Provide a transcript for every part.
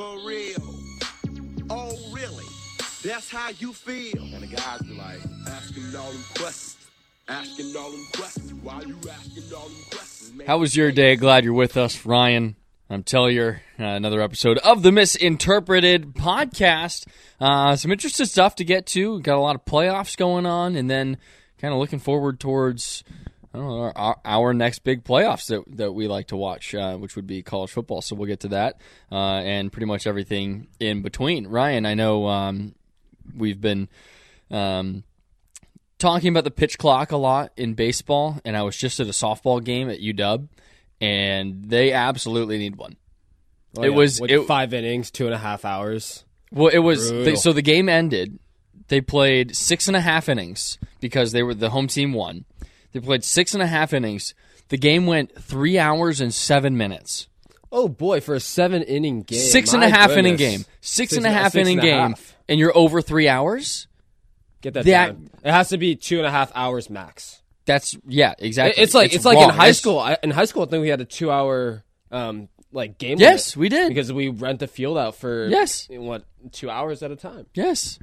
For real. Oh, really? That's how you feel. And the guys be like, asking all them questions. Asking all them questions. Why you asking all them questions? Man, How was your day? Glad you're with us, Ryan. I'm Tellier. Uh, another episode of the Misinterpreted podcast. Uh, some interesting stuff to get to. Got a lot of playoffs going on, and then kind of looking forward towards I don't know our, our next big playoffs that that we like to watch, uh, which would be college football. So we'll get to that uh, and pretty much everything in between. Ryan, I know um, we've been. Um, talking about the pitch clock a lot in baseball, and I was just at a softball game at UW, and they absolutely need one. Oh, It yeah. was- it- five innings, two and a half hours. Well, it was they, so the game ended. They played six and a half innings because they were the home team won. They played six and a half innings. The game went three hours and seven minutes. Oh boy, for a seven inning game, six and a half and a My half inning game. Six Six and a and- half six inning and a game, half. and you're over three hours. Get that, That- down. It has to be two and a half hours max. That's yeah, exactly. It's like it's, like in high school. I, in high school, I think we had a two hour um like game. Yes, we did. because we rent the field out for Yes. what two hours at a time. Yes.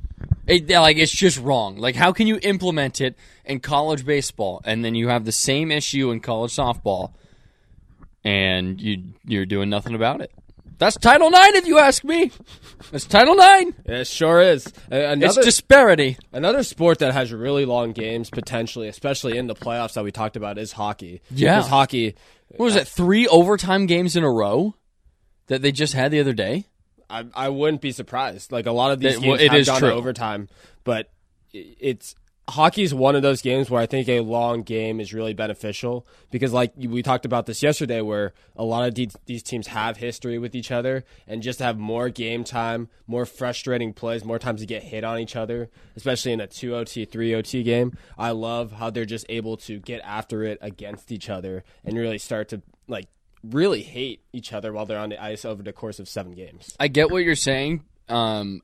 It, yeah, like it's just wrong. Like how can you implement it in college baseball and then you have the same issue in college softball and you you're doing nothing about it? That's Title IX if you ask me. It's Title IX. It sure is. Uh, Another It's disparity. Another sport that has really long games potentially, especially in the playoffs that we talked about, is hockey. Yeah. because hockey. What was it? 3 overtime games in a row that they just had the other day? I, I wouldn't be surprised. Like a lot of these It- games it have gone true. to overtime, but it's hockey is one of those games where I think a long game is really beneficial because, like we talked about this yesterday, where a lot of these, these teams have history with each other, and just have more game time, more frustrating plays, more times to get hit on each other, especially in a two OT, three OT game. I love how they're just able to get after it against each other and really start to like really hate each other while they're on the ice over the course of seven games. I get what you're saying. Um,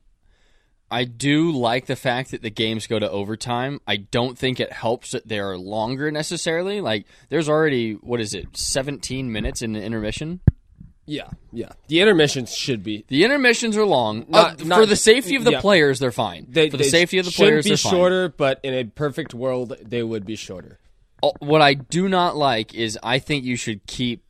I do like the fact that the games go to overtime. I don't think it helps that they're longer necessarily. Like, there's already what is it, 17 minutes in the intermission. Yeah, yeah. The intermissions should be. The intermissions are long. Not- Uh, not- for the safety of the yeah. players, they're fine. They, for the safety of the players, they're fine. shorter, but in a perfect world, they would be shorter. Uh, What I do not like is I think you should keep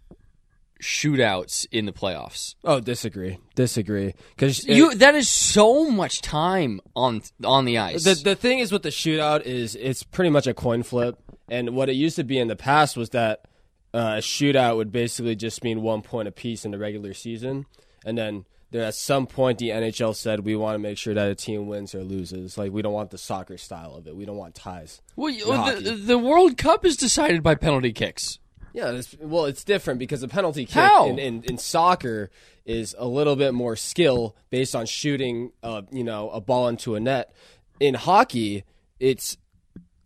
shootouts in the playoffs. Oh, disagree, disagree. Because You that is so much time on on the ice. the the thing is with the shootout is it's pretty much a coin flip, and what it used to be in the past was that uh, a shootout would basically just mean one point apiece in the regular season, and then. There, at some point, the NHL said we want to make sure that a team wins or loses. Like we don't want the soccer style of it. We don't want ties. well, the, the World Cup is decided by penalty kicks. Yeah, it's, well, it's different because the penalty kick in, in, in soccer is a little bit more skill based on shooting, uh, you know, a ball into a net. In hockey, it's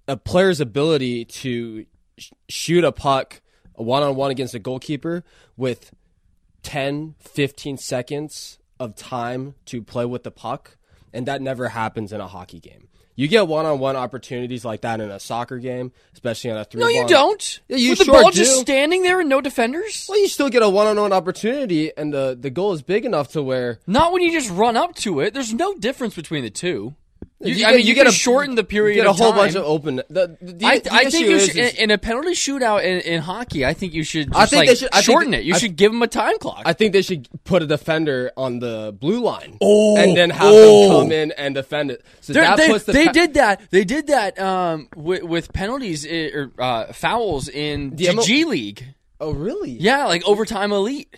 a player's ability to sh- shoot a puck one on one against a goalkeeper with 10, 15 seconds of time to play with the puck, and that never happens in a hockey game. You get one on one opportunities like that in a soccer game, especially on a three. No, you don't. Yeah, you With the sure ball do. just standing there and no defenders. Well, you still get a one-on-one opportunity, and the the goal is big enough to where Not when you just run up to it. There's no difference between the two. You, You I mean, you, you get a- shorten the period. you get a whole time. bunch of open. The, the, I, the I issue think you should, is- in, in a penalty shootout in, in hockey. I think you should. Just I think like they should- I shorten it. You I- should give them a time clock. I think they should put a defender on the blue line, Oh, and then have oh. them come in and defend it. So They're- that they puts the they pe- did that. They did that um, with, with penalties or uh, fouls in the ML G League. Oh, really? Yeah, like overtime elite.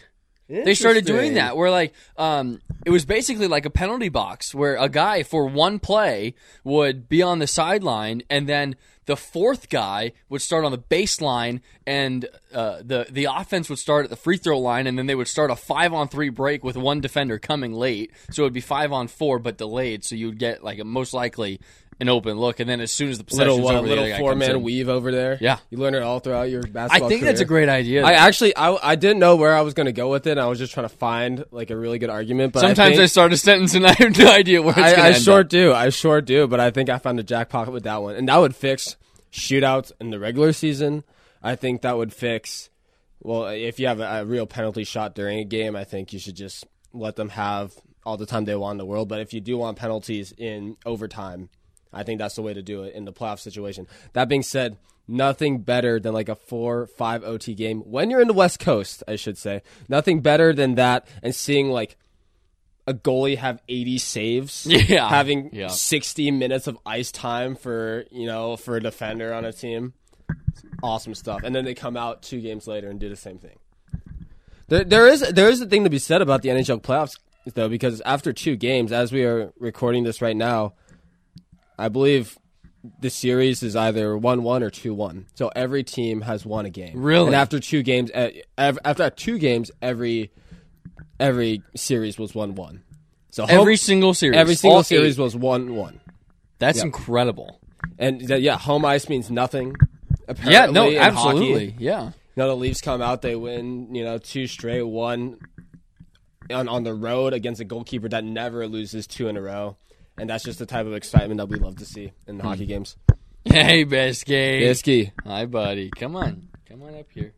They started doing that where like um it was basically like a penalty box where a guy for one play would be on the sideline and then the fourth guy would start on the baseline and uh, the the offense would start at the free throw line and then they would start a 5 on 3 break with one defender coming late. So it would be 5 on 4 but delayed. So you'd get like a most likely an open look and then as soon as the possession's Little uh, over little four man weave over there. Yeah. you learn it all throughout your basketball. I think that's a great idea. I actually, I, I didn't know where I was going to go with it. and I was just trying to find like a really good argument. But Sometimes I, I, start a sentence and I have no idea where it's going to I, I sure up. do. I sure do. But I think I found a jackpot with that one, and that would fix shootouts in the regular season. I think that would fix. Well, if you have a, a real penalty shot during a game, I think you should just let them have all the time they want in the world. But if you do want penalties in overtime, I think that's the way to do it in the playoff situation. That being said, nothing better than like a four five OT game when you're in the West Coast, I should say. Nothing better than that and seeing like a goalie have 80 saves, Yeah. having Yeah. 60 minutes of ice time for you know for a defender on a team. Awesome stuff. And then they come out two games later and do the same thing. There, there is there is a thing to be said about the NHL playoffs though, because after two games, as we are recording this right now, I believe the series is either one one or two one. So every team has won a game. Really? And after two games, uh, after two games, every every series was one one. So home- Every single series. every single series eight. was one one. That's yeah. incredible. And th- yeah, home ice means nothing. Apparently, yeah, no, absolutely. hockey. Yeah. You know, the Leafs come out, they win, you know, two straight, one on, on the road against a goalkeeper that never loses two in a row. And that's just the type of excitement that we love to see in the hockey games. Hey, Bisky. Bisky. Hi, buddy. Come on. Come on up here.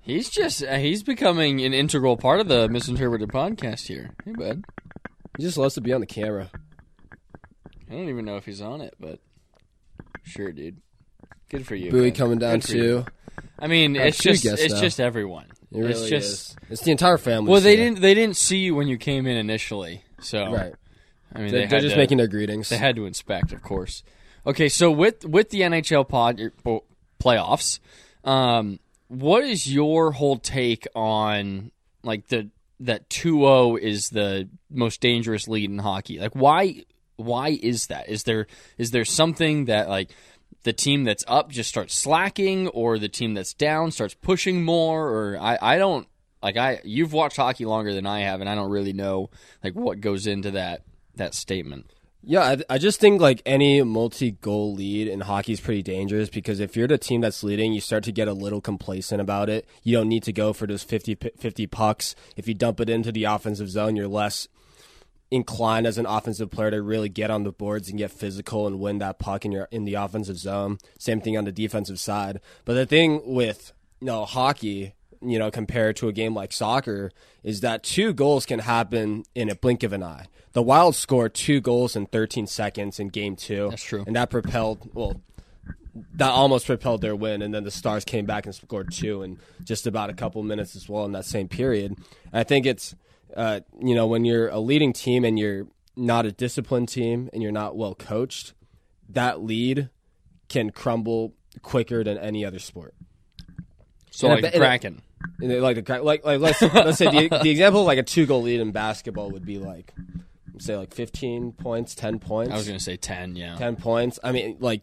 He's just, uh, he's becoming an integral part of the Misinterpreted podcast here. Hey, bud. He just loves to be on the camera. I don't even know if he's on it, but sure, dude. Good for you. Bowie man. coming down Good too. I mean, Got it's just it's now. just everyone. It really it's just, is. It's the entire family. well, they here. didn't, they didn't see you when you came in initially, so Right. I mean, They're, they they're just to- making their greetings. They had to inspect, of course. Okay, so with with the NHL pod er, playoffs, um, what is your whole take on like the that 2-0 is the most dangerous lead in hockey? Like why why is that? Is there is there something that like the team that's up just starts slacking or the team that's down starts pushing more or I, I don't like I you've watched hockey longer than I have and I don't really know like what goes into that that statement. Yeah, I, I just think like any multi-goal lead in hockey is pretty dangerous because if you're the team that's leading, you start to get a little complacent about it. You don't need to go for those 50, 50 pucks. If you dump it into the offensive zone, you're less inclined as an offensive player to really get on the boards and get physical and win that puck in your in the offensive zone. Same thing on the defensive side. But the thing with you know hockey, you know, compared to a game like soccer, is that two goals can happen in a blink of an eye. The Wild scored two goals in 13 seconds in game two. That's true. and that propelled well. That almost propelled their win, and then the Stars came back and scored two in just about a couple minutes as well in that same period. I think it's uh, you know, when you're a leading team and you're not a disciplined team and you're not well coached, that lead can crumble quicker than any other sport. So In a like ba- the a- Kraken. And they- Like, the, like, like let's let's say the, the example of like a two goal lead in basketball would be like, say like 15 points, 10 points, I was gonna say ten. Yeah. 10 points. I mean, like,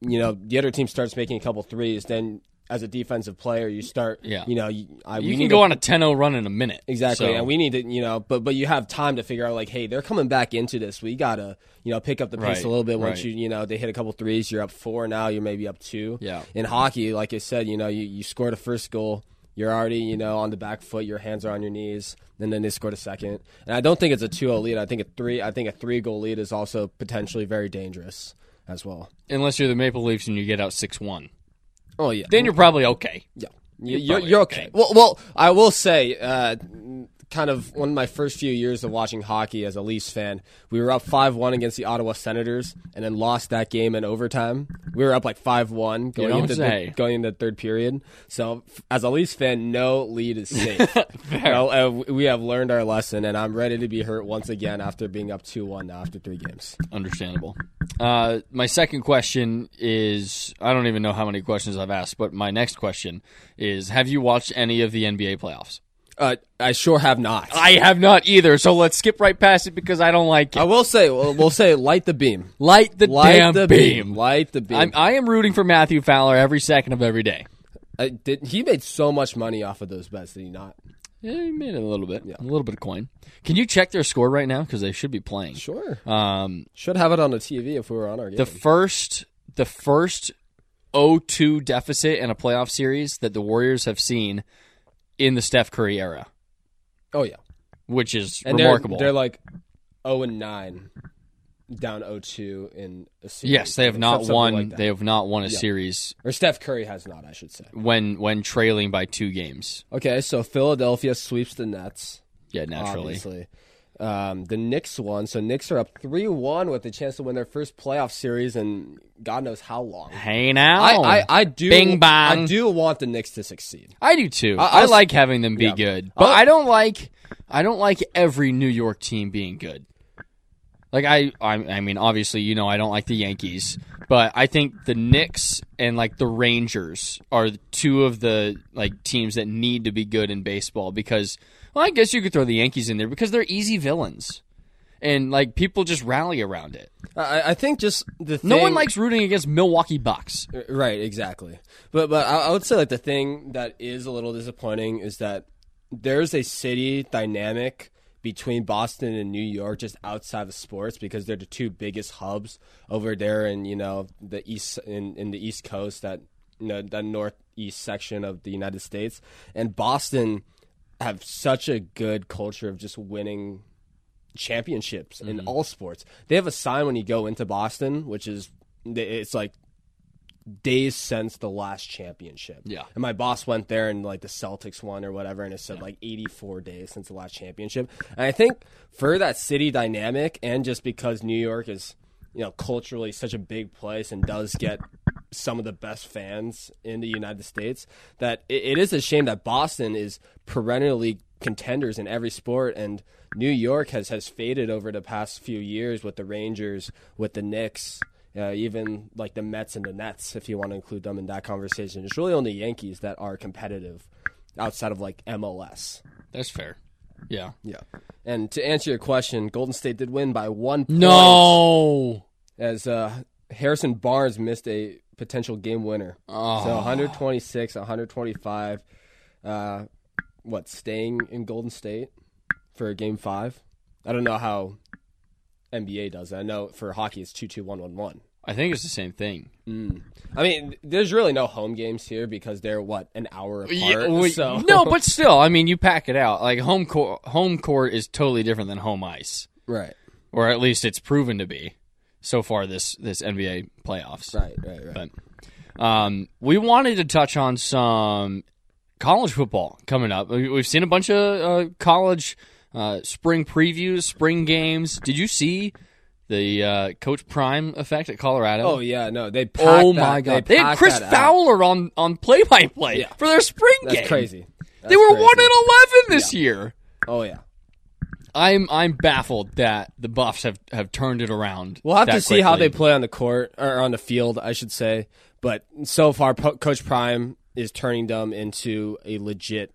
you know, the other team starts making a couple threes, then as a defensive player, you start, Yeah. you know, you, I, we You can go to- on a 10-0 run in a minute. Exactly, So- and we need to, you know, but but you have time to figure out like, hey, they're coming back into this. We gotta, you know, pick up the pace Right, a little bit. Once right. you, you know, they hit a couple threes, you're up four now. You're maybe up two. Yeah. In hockey, like I said, you know, you you scored a first goal, you're already, you know, on the back foot. Your hands are on your knees, and then they scored a second. And I don't think it's a 2-0 lead. I think a three. I think a three goal lead is also potentially very dangerous as well. unless you're the Maple Leafs and you get out 6-1. Oh yeah, then you're probably okay. Yeah, You're you're, you're okay. okay. Well, well, I will say, uh, kind of one of my first few years of watching hockey as a Leafs fan, we were up five one against the Ottawa Senators, and then lost that game in overtime. We were up like five one going into the, going into the third period. So, as a Leafs fan, no lead is safe. You know, uh, we have learned our lesson, and I'm ready to be hurt once again after being up two one after three games. Understandable. Uh, my second question is I don't even know how many questions I've asked, but my next question is Have you watched any of the NBA playoffs? Uh, I sure have not. I have not either, so let's skip right past it because I don't like it. I will say, we'll, we'll say, light the beam. Light the Light damn the beam. beam. Light the beam. I'm, I am rooting for Matthew Fowler every second of every day. I did, he made so much money off of those bets, did he not? Yeah, he made it a little bit, Yeah. a little bit of coin. Can you check their score right now because they should be playing? Sure. Um, Should have it on the TV if we were on our game. the first, the first 0-2 deficit in a playoff series that the Warriors have seen in the Steph Curry era, oh yeah, which is and remarkable. They're, they're like zero and nine, down 0-2 in a series. yes, they have not Something won. like that. they have not won a Yeah. series or Steph Curry has not, I should say. when when trailing by two games. Okay, so Philadelphia sweeps the Nets. Yeah, naturally. Obviously. Um, the Knicks won, so Knicks are up three one with a chance to win their first playoff series in God knows how long. Hey now, I, I, I do Bing bang. I do want the Knicks to succeed. I do too. I- I, I'll- like having them be Yeah. good, but I'll- I don't like I don't like every New York team being good. Like I, I, I mean, obviously, you know, I don't like the Yankees, but I think the Knicks and like the Rangers are two of the like teams that need to be good in baseball because, well, I guess you could throw the Yankees in there because they're easy villains, and like people just rally around it. I, I think just the thing, No one likes rooting against Milwaukee Bucks. Uh, right, exactly. But but I, I would say like the thing that is a little disappointing is that there's a city dynamic between Boston and New York just outside of sports because they're the two biggest hubs over there in you know the east in, in the East Coast that you know that northeast section of the United States and Boston have such a good culture of just winning championships in mm-hmm. all sports. They have a sign when you go into Boston, which is it's like days since the last championship. Yeah. And my boss went there and like the Celtics won or whatever, and it said like 84 days since the last championship. And I think for that city dynamic, and just because New York is, you know, culturally such a big place and does get some of the best fans in the United States, that it, it is a shame that Boston is perennially contenders in every sport and New York has has faded over the past few years with the Rangers, with the Knicks, uh, even like the Mets and the Nets, if you want to include them in that conversation. It's really only Yankees that are competitive outside of like MLS. That's fair. Yeah. Yeah. And to answer your question, Golden State did win by one point No. as uh, Harrison Barnes missed a potential game winner. Oh. So 126, 125. Uh, what, staying in Golden State for a game five? I don't know how NBA does it. I know for hockey it's 2 2 1 1 1. I think it's the same thing. I mean, there's really no home games here because they're what an hour apart. Yeah, we- so no, but still, I mean, you pack it out. Like home court, home court is totally different than home ice, right, or at least it's proven to be so far this this NBA playoffs. right, right, right. But um, we wanted to touch on some college football coming up. We- We've seen a bunch of uh, college uh, spring previews, spring games. Did you see the uh, Coach Prime effect at Colorado? Oh yeah, no, they. Oh that- my god! They, had Chris out. Fowler on on play by play for their spring That's game. crazy. they were crazy. one and eleven this year. Oh yeah. I'm I'm baffled that the Buffs have, have turned it around. We'll have to see how they play on the court or on the field, I should say. But so far, Po- Coach Prime is turning them into a legit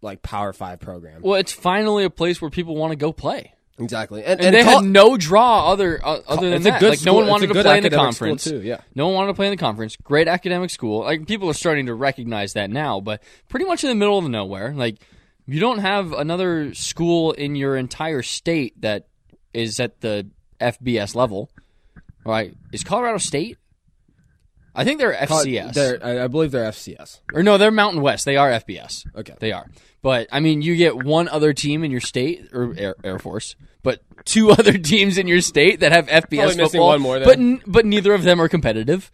like Power Five program. Well, it's finally a place where people want to go play, Exactly, and, and, they Col- had no draw other uh, other than that. good like school. no one wanted to play in the conference too, yeah. No one wanted to play in the conference. Great academic school. Like people are starting to recognize that now, but pretty much in the middle of nowhere. Like you don't have another school in your entire state that is at the FBS level. Right? Is Colorado State? I think they're FCS. They're, I, believe they're FCS. or no, they're Mountain West. They are FBS. Okay. They are. But I mean, you get one other team in your state or Air, Air Force, but two other teams in your state that have FBS football. one more, then. but n- but neither of them are competitive.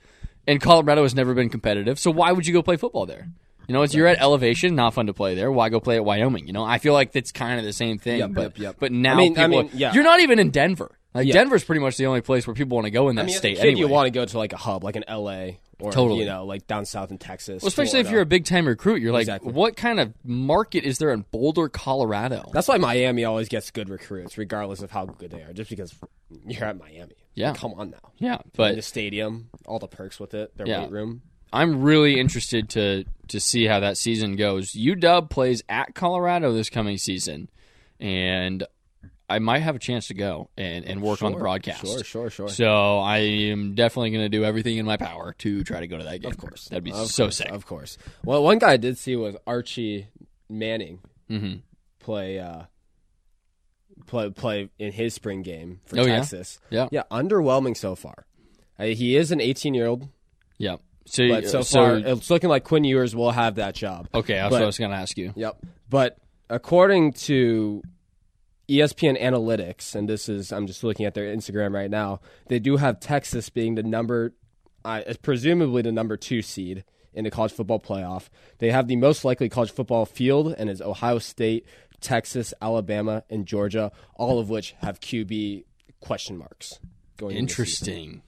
And Colorado has never been competitive. So why would you go play football there? You know, it's you're at elevation, not fun to play there. Why go play at Wyoming? You know, I feel like that's kind of the same thing. Yep, but yep, yep. but now I mean- I people, mean, yeah. you're not even in Denver. Like Yeah. Denver's pretty much the only place where people want to go in that I mean, state. kid, anyway. you want to go to like a hub, like an LA, or Totally. you know, like down south in Texas. Well, especially if you're a big time recruit, you're like, Exactly. what kind of market is there in Boulder, Colorado? That's why Miami always gets good recruits, regardless of how good they are, just because you're at Miami. Yeah. come on now. yeah, in but the stadium, all the perks with it, their Yeah. weight room. I'm really interested to to see how that season goes. UW plays at Colorado this coming season, and I might have a chance to go and, and work on the broadcast. Sure, sure, sure. So I am definitely going to do everything in my power to try to go to that game. Of course, that'd be Of so course, sick. Of course. Well, one guy I did see was Archie Manning hmm play uh, play play in his spring game for Oh, yeah? Texas. Yeah. yeah, underwhelming so far. Uh, he is an 18 year old, Yeah. So, but so, so far it's looking like Quinn Ewers will have that job. okay, that's but- what I was going to ask you. Yep. But according to ESPN Analytics, and this is I'm just looking at their Instagram right now, they do have Texas being the number, uh, presumably the number two seed in the college football playoff. They have the most likely college football field, and is Ohio State, Texas, Alabama, and Georgia, all of which have QB question marks. Going Interesting.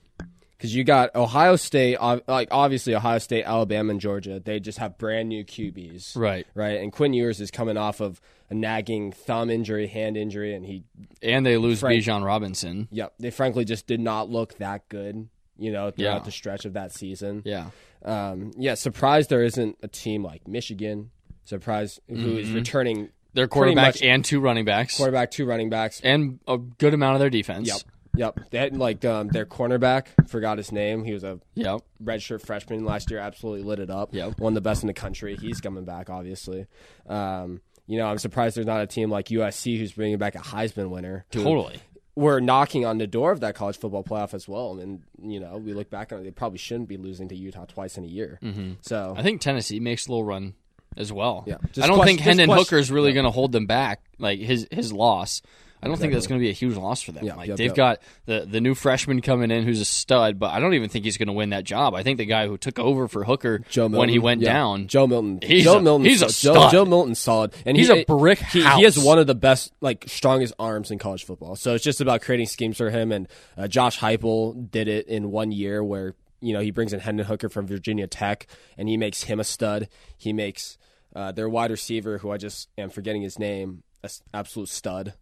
Because you got Ohio State, like obviously Ohio State, Alabama, and Georgia. They just have brand new QBs, Right. Right, and Quinn Ewers is coming off of a nagging thumb injury, hand injury, and he, And they lose Frank- Bijan Robinson. yep, they frankly just did not look that good, you know, throughout Yeah. the stretch of that season. Yeah. Um, yeah, surprised there isn't a team like Michigan. Surprised who is returning Their quarterback much- and two running backs. quarterback, two running backs. and a good amount of their defense. Yep, yep. They had like um, their cornerback. Forgot his name. He was a Yep. redshirt freshman last year. Absolutely lit it up. Yep. one of the best in the country. He's coming back, obviously. Um, you know, I'm surprised there's not a team like USC who's bringing back a Heisman winner. Totally. We're knocking on the door of that college football playoff as well, and you know, we look back on it. They probably shouldn't be losing to Utah twice in a year. Mm-hmm. So I think Tennessee makes a little run as well. Yeah. I don't question- think Hendon question- Hooker is really going to hold them back. Like his his loss. I don't think that's going to be a huge loss for them. Yeah, like yep, they've yep. got the the new freshman coming in who's a stud, but I don't even think he's going to win that job. I think the guy who took over for Hooker Joe when he went yeah. down, Joe Milton. He's Joe a- Milton. he's a stud. Joe Milton's solid, and He's he, a brick He, he has one of the best, like strongest arms in college football. So it's just about creating schemes for him. And uh, Josh Heupel did it in one year, where you know he brings in Hendon Hooker from Virginia Tech, and he makes him a stud. He makes uh, their wide receiver, who I just am forgetting his name, an absolute stud.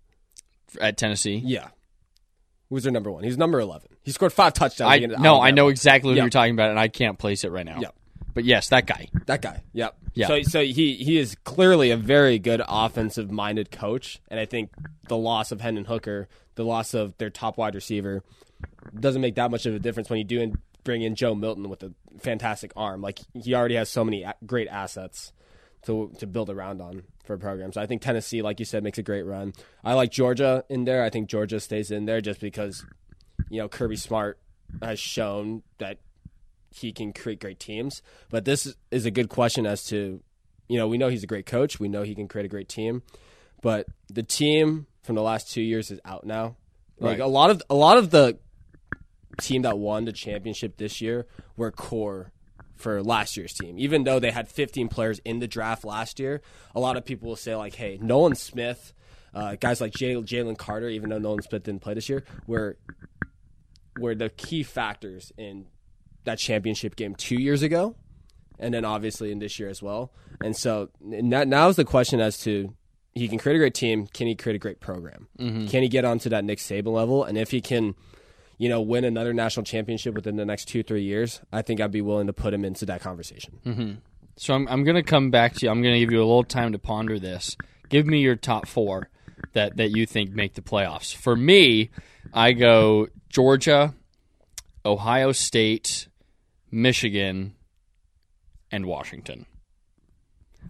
At Tennessee. Yeah. Who's their number one? He's number eleven. He scored five touchdowns. I against no, I know exactly what Yeah. you're talking about, and I can't place it right now. Yeah. But yes, that guy. That guy. Yep. Yeah. So so he he is clearly a very good offensive minded coach, and I think the loss of Hendon Hooker, the loss of their top wide receiver, doesn't make that much of a difference when you do in, bring in Joe Milton with a fantastic arm. Like he already has so many great assets to to build around on for programs. I think Tennessee, like you said, makes a great run. I like Georgia in there. I think Georgia stays in there just because you know Kirby Smart has shown that he can create great teams. But this is a good question as to, you know, we know he's a great coach. We know he can create a great team. But the team from the last two years is out now. Like Right. a lot of a lot of the team that won the championship this year were core for last year's team. Even though they had 15 players in the draft last year, a lot of people will say like, "Hey, Nolan Smith." Uh, guys like Jalen Carter, even though Nolan Smith didn't play this year, were were the key factors in that championship game two years ago, and then obviously in this year as well. And so now, now is the question as to he can create a great team. Can he create a great program? Can he get onto that Nick Saban level? And if he can, you know, win another national championship within the next two three years, I think I'd be willing to put him into that conversation. Mm-hmm. So I'm I'm gonna come back to you. I'm gonna give you a little time to ponder this. Give me your top four that that you think make the playoffs. For me, I go Georgia, Ohio State, Michigan, and Washington.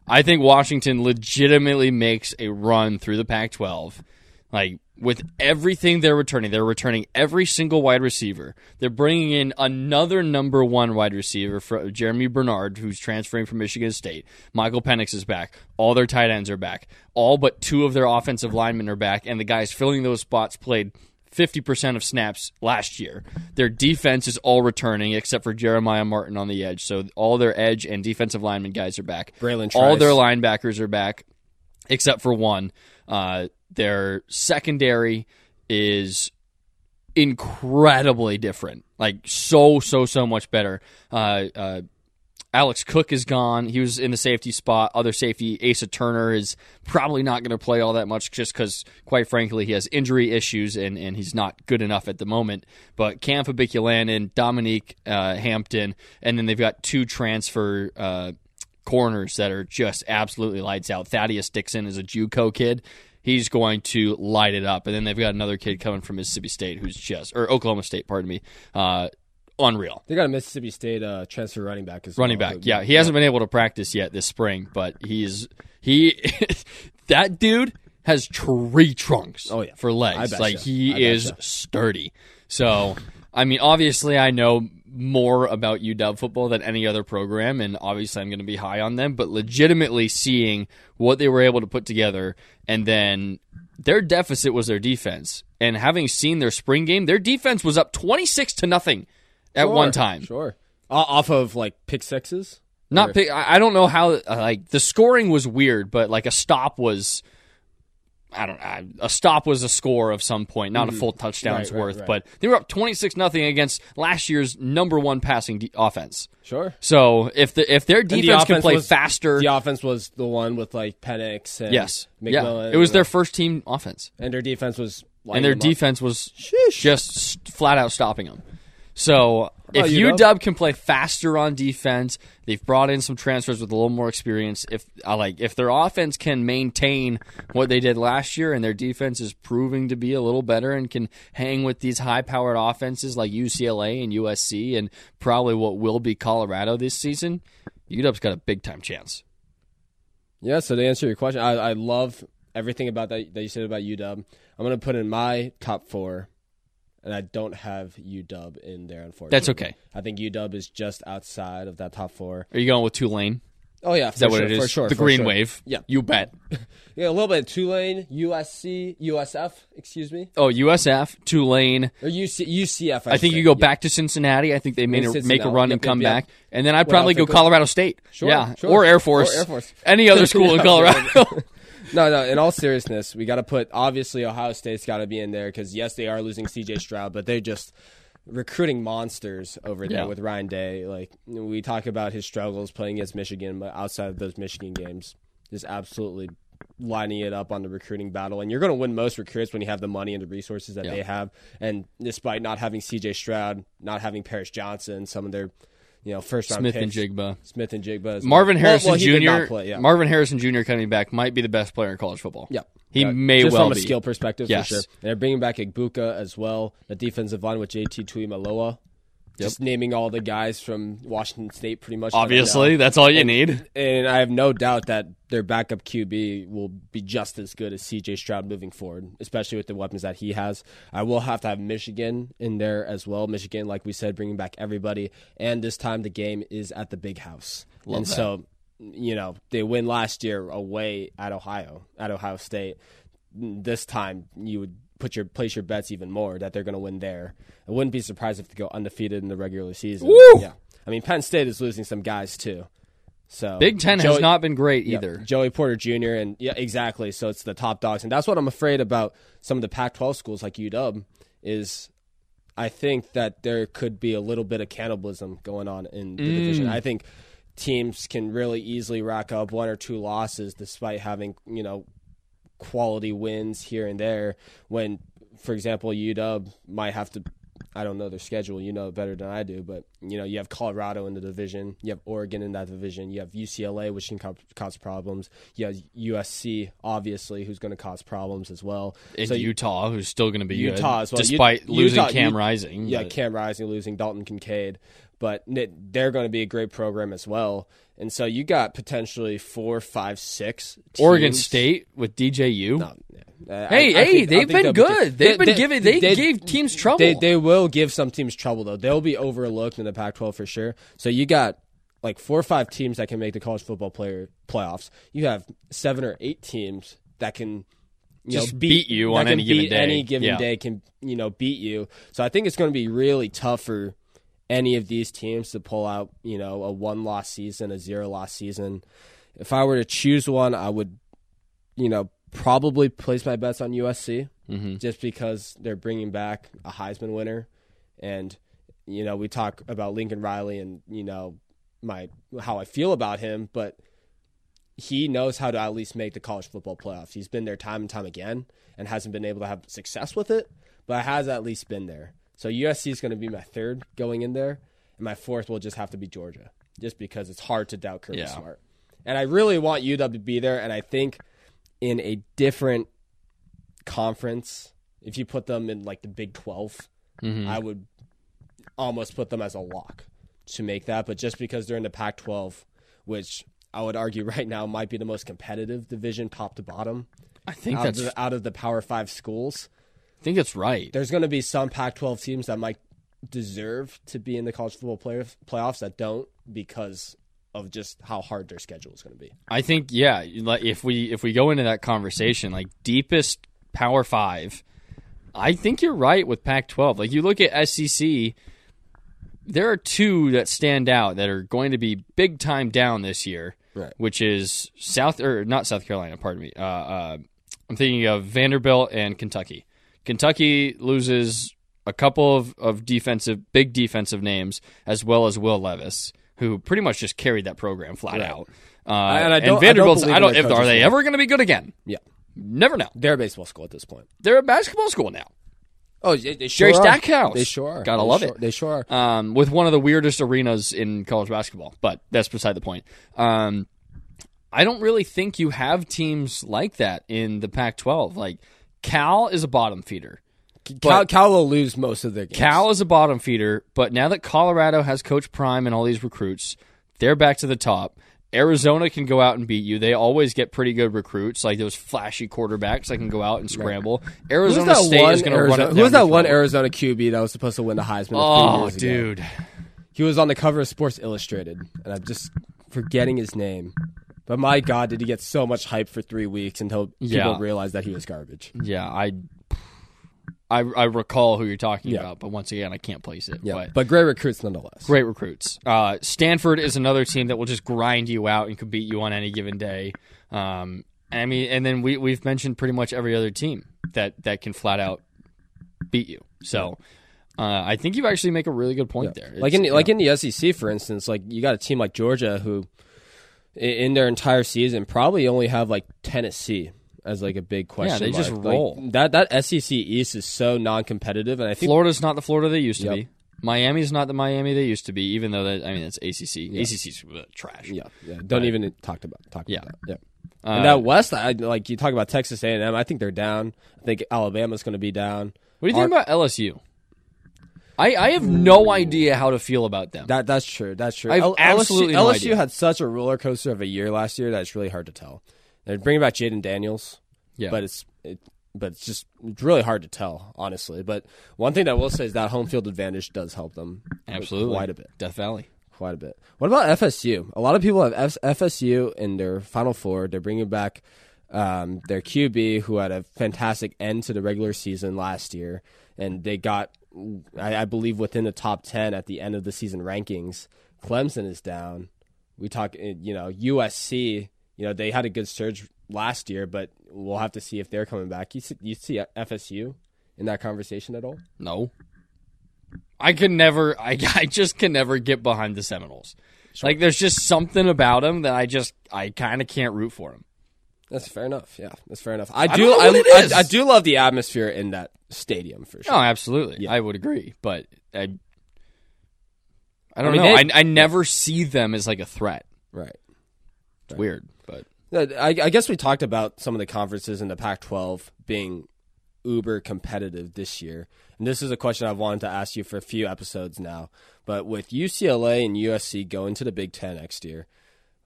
I think Washington legitimately makes a run through the Pac 12. Like, with everything they're returning, they're returning every single wide receiver. They're bringing in another number one wide receiver, for Germie Bernard, who's transferring from Michigan State. Michael Penix is back. All their tight ends are back. All but two of their offensive linemen are back, and the guys filling those spots played 50% of snaps last year. Their defense is all returning except for Jeremiah Martin on the edge. So all their edge and defensive lineman guys are back. Braylon all their linebackers are back except for one. Uh, their secondary is incredibly different. Like so, so, so much better. Uh, uh, Alex Cook is gone. He was in the safety spot. Other safety, Asa Turner, is probably not going to play all that much just because, quite frankly, he has injury issues and, and he's not good enough at the moment. But Kam Fabiculanan, Dominique uh, Hampton, and then they've got two transfer uh, corners that are just absolutely lights out. Thaddeus Dixon is a JUCO kid. He's going to light it up. And then they've got another kid coming from Mississippi State who's just, or Oklahoma State, pardon me, uh, unreal They got a Mississippi State uh, transfer running back as running well. back. Yeah, he hasn't been able to practice yet this spring, but he's he that dude has tree trunks Oh, yeah. for legs. Like he is sturdy. So, I mean, obviously I know more about UW football than any other program and obviously I'm going to be high on them, but legitimately seeing what they were able to put together and then their deficit was their defense. And having seen their spring game, their defense was up 26 to nothing at Sure, one time. Sure. Off of like pick sixes. Not Or- pick. I don't know how. Uh, like the scoring was weird, but like a stop was I don't know. A stop was a score of some point, not a full touchdown's Mm-hmm. Right, right, worth, but they were up 26 nothing against last year's number one passing de- offense. Sure. So if the if their And the defense can play was- faster, The offense was the one with like Penix and yes, McMillan. yeah, it was their first team offense, and their defense was and their them up. defense was Sheesh. just flat out stopping them. So if about UW? UW? can play faster on defense, they've brought in some transfers with a little more experience. If I like, if their offense can maintain what they did last year, and their defense is proving to be a little better and can hang with these high-powered offenses like UCLA and USC, and probably what will be Colorado this season, UW's got a big-time chance. Yeah, so to answer your question, I, I love everything about that that you said about UW. I'm gonna put in my top four, and I don't have UW in there. Unfortunately, That's okay. I think UW is just outside of that top four. Are you going with Tulane? Oh yeah, Is that what it is? For sure, the for Green sure. Wave. Yeah. you bet. Yeah, a little bit Tulane, USC, USF. Excuse me, Oh, USF, Tulane. or UC, UCF. I think you go back to Cincinnati. I think they made a, make a run Yep, and come yep, back, and then I'd probably else? go Colorado State. Sure, yeah, sure. or Air Force, Or Air Force. any other school in Colorado. No, no. In all seriousness, we got to put obviously Ohio State's got to be in there because yes, they are losing C.J. Stroud, but they're just recruiting monsters over there Yeah. with Ryan Day. Like we talk about his struggles playing against Michigan, but outside of those Michigan games, just absolutely lining it up on the recruiting battle. And you're going to win most recruits when you have the money and the resources that Yeah. they have. And despite not having C.J. Stroud, not having Paris Johnson, some of their you know first round Smith-Njigba. Smith and Jigba. Marvin Well- Harrison well, did Jr. play, yeah. Marvin Harrison Jr. coming back might be the best player in college football. Yeah. He may just well from a be. skill perspective Yes. for sure. And they're bringing back Egbuka as well, the defensive line with JT Tuimoloau. Just naming all the guys from Washington State pretty much. Obviously, that's all you And- need. And I have no doubt that their backup QB will be just as good as CJ Stroud moving forward, especially with the weapons that he has. I will have to have Michigan in there as well. Michigan, like we said, bringing back everybody. And this time the game is at the big house. Love and that. so, you know, they win last year away at Ohio, at Ohio State. This time you would put your place your bets even more that they're going to win there. I wouldn't be surprised if they go undefeated in the regular season. Woo! Yeah. I mean, Penn State is losing some guys too. So Big Ten has not been great yeah, either. Joey Porter Jr. and yeah, exactly. So it's the top dogs, and that's what I'm afraid about. Some of the Pac-12 schools like UW is, I think that there could be a little bit of cannibalism going on in the Mm. division. I think teams can really easily rack up one or two losses despite having you know quality wins here and there. When, for example, UW might have to. I don't know their schedule. You know it better than I do, but you know you have Colorado in the division, you have Oregon in that division, you have UCLA, which can co- cause problems. You have USC, obviously, who's going to cause problems as well. In So Utah, who's still going to be Utah good, as well. U- despite losing Utah- Cam U- Rising. Yeah, but- Cam Rising losing Dalton Kincaid, but they're going to be a great program as well. And so you got potentially four, five, six. Oregon. State with DJU. No. Uh, Hey, I- I hey, think- they've been good. They've been giving- they gave teams trouble. They, they will give some teams trouble though. They'll be overlooked in the Pac-12 for sure. So you got like four or five teams that can make the college football player playoffs. You have seven or eight teams that can you Just know, beat you on any given day. Any given Yeah. day can you know beat you. So I think it's going to be really tough for any of these teams to pull out you know a one loss season, a zero loss season. If I were to choose one, I would you know probably place my bets on USC Mm-hmm. just because they're bringing back a Heisman winner, and you know we talk about Lincoln Riley and you know my how I feel about him, but he knows how to at least make the college football playoffs. He's been there time and time again and hasn't been able to have success with it, but has at least been there. So USC is going to be my third going in there, and my fourth will just have to be Georgia, just because it's hard to doubt Kirby Yeah. Smart. And I really want UW to be there, and I think in a different conference, if you put them in like the Big 12, Mm-hmm. I would almost put them as a lock to make that. But just because they're in the Pac 12, which I would argue right now might be the most competitive division, top to bottom, I think out, that's. of the, out of the Power Five schools, I think it's right. there's going to be some Pac 12 teams that might deserve to be in the college football play- playoffs that don't because of just how hard their schedule is going to be. I think yeah. like, If we if we go into that conversation, like deepest Power Five, I think you're right with Pac-12. Like you look at SEC, there are two that stand out that are going to be big time down this year. Right. Which is South or not South Carolina? Pardon me. Uh, uh, I'm thinking of Vanderbilt and Kentucky. Kentucky loses a couple of, of defensive, big defensive names, as well as Will Levis, who pretty much just carried that program flat Right. out. Uh, and I don't- I don't I don't, if, are they ever going to be good again? Yeah, Never know. they're a baseball school at this point. They're a basketball school now. Oh, they, they Jerry sure are. Stackhouse. They sure are. Gotta They love sure- it. They sure are. um, with one of the weirdest arenas in college basketball. But that's beside the point. Um, I don't really think you have teams like that in the Pac-12. Like Cal is a bottom feeder. Cal, Cal will lose most of their games. Cal is a bottom feeder, but now that Colorado has Coach Prime and all these recruits, they're back to the top. Arizona can go out and beat you. They always get pretty good recruits, like those flashy quarterbacks that can go out and scramble. Arizona State is going to run it. Who was that one. Arizona QB that was supposed to win the Heisman? Oh, years ago? dude. He was on the cover of Sports Illustrated, and I'm just forgetting his name. But my God, did he get so much hype for three weeks until Yeah. people realized that he was garbage? Yeah, I, I, I recall who you're talking Yeah. about, but once again, I can't place it. Yeah, But but, great recruits nonetheless. great recruits. Uh, Stanford is another team that will just grind you out and can beat you on any given day. Um, I mean, and then we we've mentioned pretty much every other team that that can flat out beat you. So. Uh, I think you actually make a really good point there. Like It's, in like in the SEC, for instance, like you got a team like Georgia who, in their entire season, probably only have like Tennessee as like a big question. Yeah, they just mark. Like, roll. that that SEC East is so non-competitive, and I think Florida's not the Florida they used to Yep. be. Miami's not the Miami they used to be, even though that I mean it's ACC. ACC's uh, trash. yeah, yeah, don't even talk about talk Yeah. about that. Yeah. Uh, and that West, I, like you talk about Texas A&M, I think they're down. I think Alabama's going to be down. What do you think about LSU? I, I have no idea how to feel about them. That that's true. That's true. I have L- absolutely LSU, no LSU idea. had such a roller coaster of a year last year that it's really hard to tell. They're bringing back Jayden Daniels, yeah, but it's it, but it's just it's really hard to tell, honestly. But one thing that I will say is that home field advantage does help them absolutely quite a bit, Death Valley. quite a bit. What about FSU? A lot of people have F- FSU in their Final Four. They're bringing back um, their QB, who had a fantastic end to the regular season last year, and they got, I, I believe, within the top ten at the end of the season rankings. Clemson is down. We talk, uh, you know, USC. You know, they had a good surge last year, but we'll have to see if they're coming back. You see, you see FSU in that conversation at all? No, I can never. I I just can never get behind the Seminoles. Like there's just something about them that I just I kind of can't root for them. That's fair enough. Yeah, that's fair enough. I do. I, it I. I do love the atmosphere in that stadium for sure. Oh, absolutely. Yeah. I would agree, but I I don't mean, know. they- I I never see them as like a threat. Right. It's weird, but I, I guess we talked about some of the conferences in the Pac-12 being uber competitive this year, and this is a question I've wanted to ask you for a few episodes now. But with UCLA and USC going to the Big Ten next year,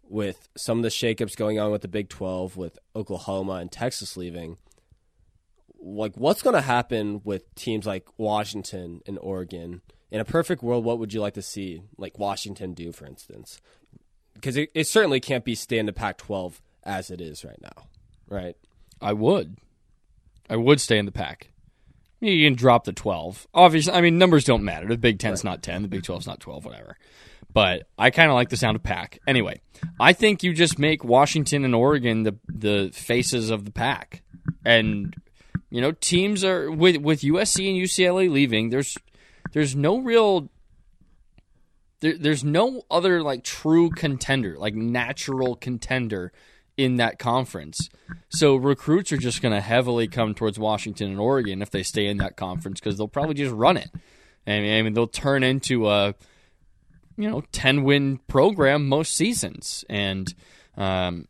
with some of the shakeups going on with the Big 12, with Oklahoma and Texas leaving, like what's going to happen with teams like Washington and Oregon? In a perfect world, what would you like to see, like Washington do, for instance? Because it, it certainly can't be stay in the Pac-12 as it is right now, right? I would. I would stay in the pack. You can drop the 12. Obviously, I mean, numbers don't matter. The Big 10's not 10, the Big 12's not 12, whatever. But I kind of like the sound of pack. Anyway, I think you just make Washington and Oregon the the faces of the pack. And you know, teams are with with USC and UCLA leaving, there's there's no real there, there's no other like true contender, like natural contender in that conference. So recruits are just going to heavily come towards Washington and Oregon if they stay in that conference because they'll probably just run it. I mean, I mean, they'll turn into a you know ten win program most seasons, and um,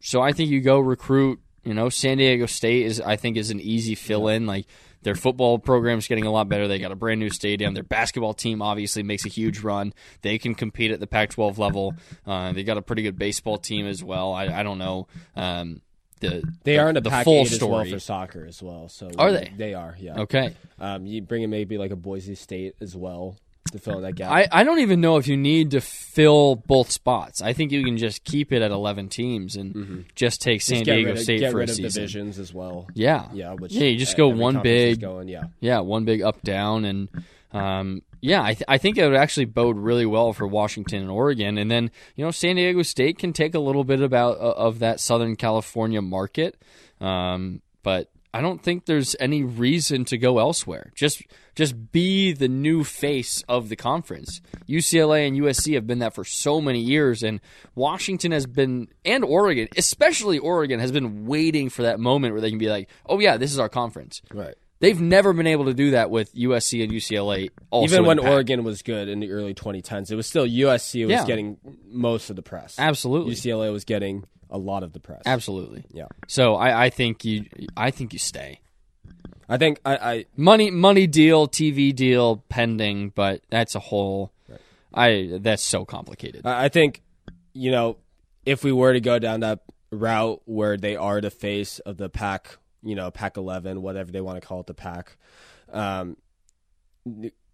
so I think you go recruit. You know, San Diego State is I think is an easy fill in. Like their football program's getting a lot better. They got a brand new stadium. Their basketball team obviously makes a huge run. They can compete at the Pac-12 level. Uh, they got a pretty good baseball team as well. I, I don't know. Um, the They the, are in the, the Pac full as well story. for soccer as well. So Are they? They are. Yeah. okay. Um, you bring in maybe like a Boise State as well to fill that gap. I, I don't even know if you need to fill both spots. I think you can just keep it at 11 teams and just take San Mm-hmm. Just Diego of, State for a season. divisions as well. Yeah. Yeah. Which yeah, you just go one big Going. Yeah. Yeah, one big up down and um, yeah, I, th- I think it would actually bode really well for Washington and Oregon. And then, you know, San Diego State can take a little bit about uh, of that Southern California market. Um, but I don't think there's any reason to go elsewhere. Just just be the new face of the conference. UCLA and USC have been that for so many years and Washington has been and Oregon, especially Oregon has been waiting for that moment where they can be like, "Oh yeah, this is our conference." Right. They've never been able to do that with USC and UCLA. Also Even when. Oregon was good in the early 2010s, it was still USC was Yeah. getting most of the press. absolutely, UCLA was getting a lot of the press. absolutely. Yeah. So I, I think you, I think you stay. I think I, I money money deal, TV deal pending, but that's a whole. I that's so complicated. I I think, you know, if we were to go down that route where they are the face of the Pac, you know, Pac 11, whatever they want to call it, the Pac, um,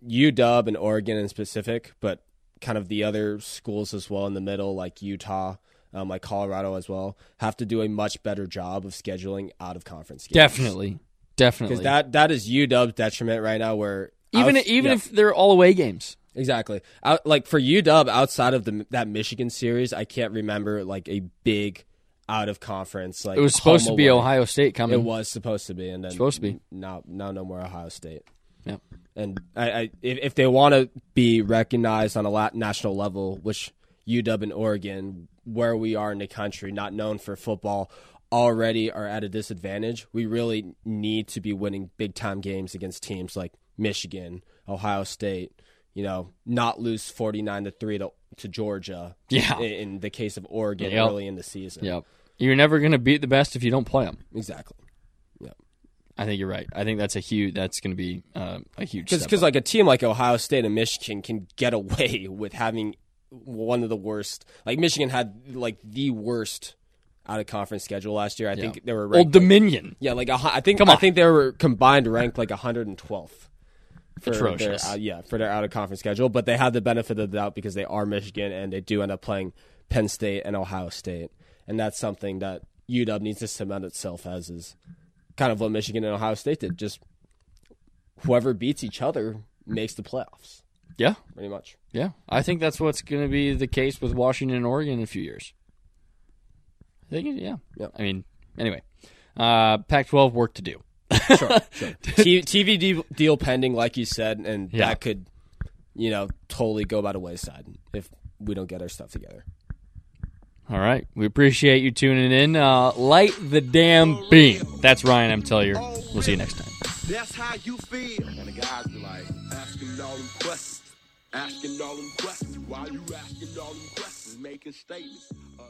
UW and Oregon in specific, but kind of the other schools as well in the middle, like Utah, um, like Colorado as well, have to do a much better job of scheduling out of conference games. definitely, definitely. Because that, that is UW's detriment right now where. even outs- even yeah. if they're all away games. Exactly. Out, like for UW, outside of the that Michigan series, I can't remember like a big out of conference. Like It was supposed to be away. Ohio State coming. It was supposed to be, and then Supposed to be. Now, now no more Ohio State. Yeah, And I, I if, if they want to be recognized on a national level, which UW and Oregon, where we are in the country, not known for football, already are at a disadvantage. We really need to be winning big time games against teams like Michigan, Ohio State. You know, not lose forty nine to three to to Georgia. Yeah. In, in the case of Oregon, Yep. early in the season. Yep. You're never going to beat the best if you don't play them. Exactly. I think you're right. I think that's a huge. That's going to be uh, a huge. Because step up. like a team like Ohio State and Michigan can get away with having one of the worst. Like Michigan had like the worst out of conference schedule last year. I think they were Old ranked. like- Dominion. yeah, like a, I think I think they were combined ranked like 112th. For Atrocious. Their, uh, yeah, for their out of conference schedule, but they have the benefit of the doubt because they are Michigan and they do end up playing Penn State and Ohio State, and that's something that UW needs to cement itself as is kind of what Michigan and Ohio State did. Just whoever beats each other makes the playoffs, Yeah. pretty much. Yeah, I think that's what's going to be the case with Washington and Oregon in a few years. I think, yeah. Yep. I mean, anyway, uh, Pac-12 work to do. Sure, sure. T- TV deal, deal pending, like you said, and Yeah. that could, you know, totally go by the wayside if we don't get our stuff together. All right, we appreciate you tuning in. Uh, light the damn beam. That's Ryan Emtellier. We'll see you next time. That's how you feel. And the guys be like, asking all them questions. Asking all them questions. Why you asking all them questions? Making statements. Uh,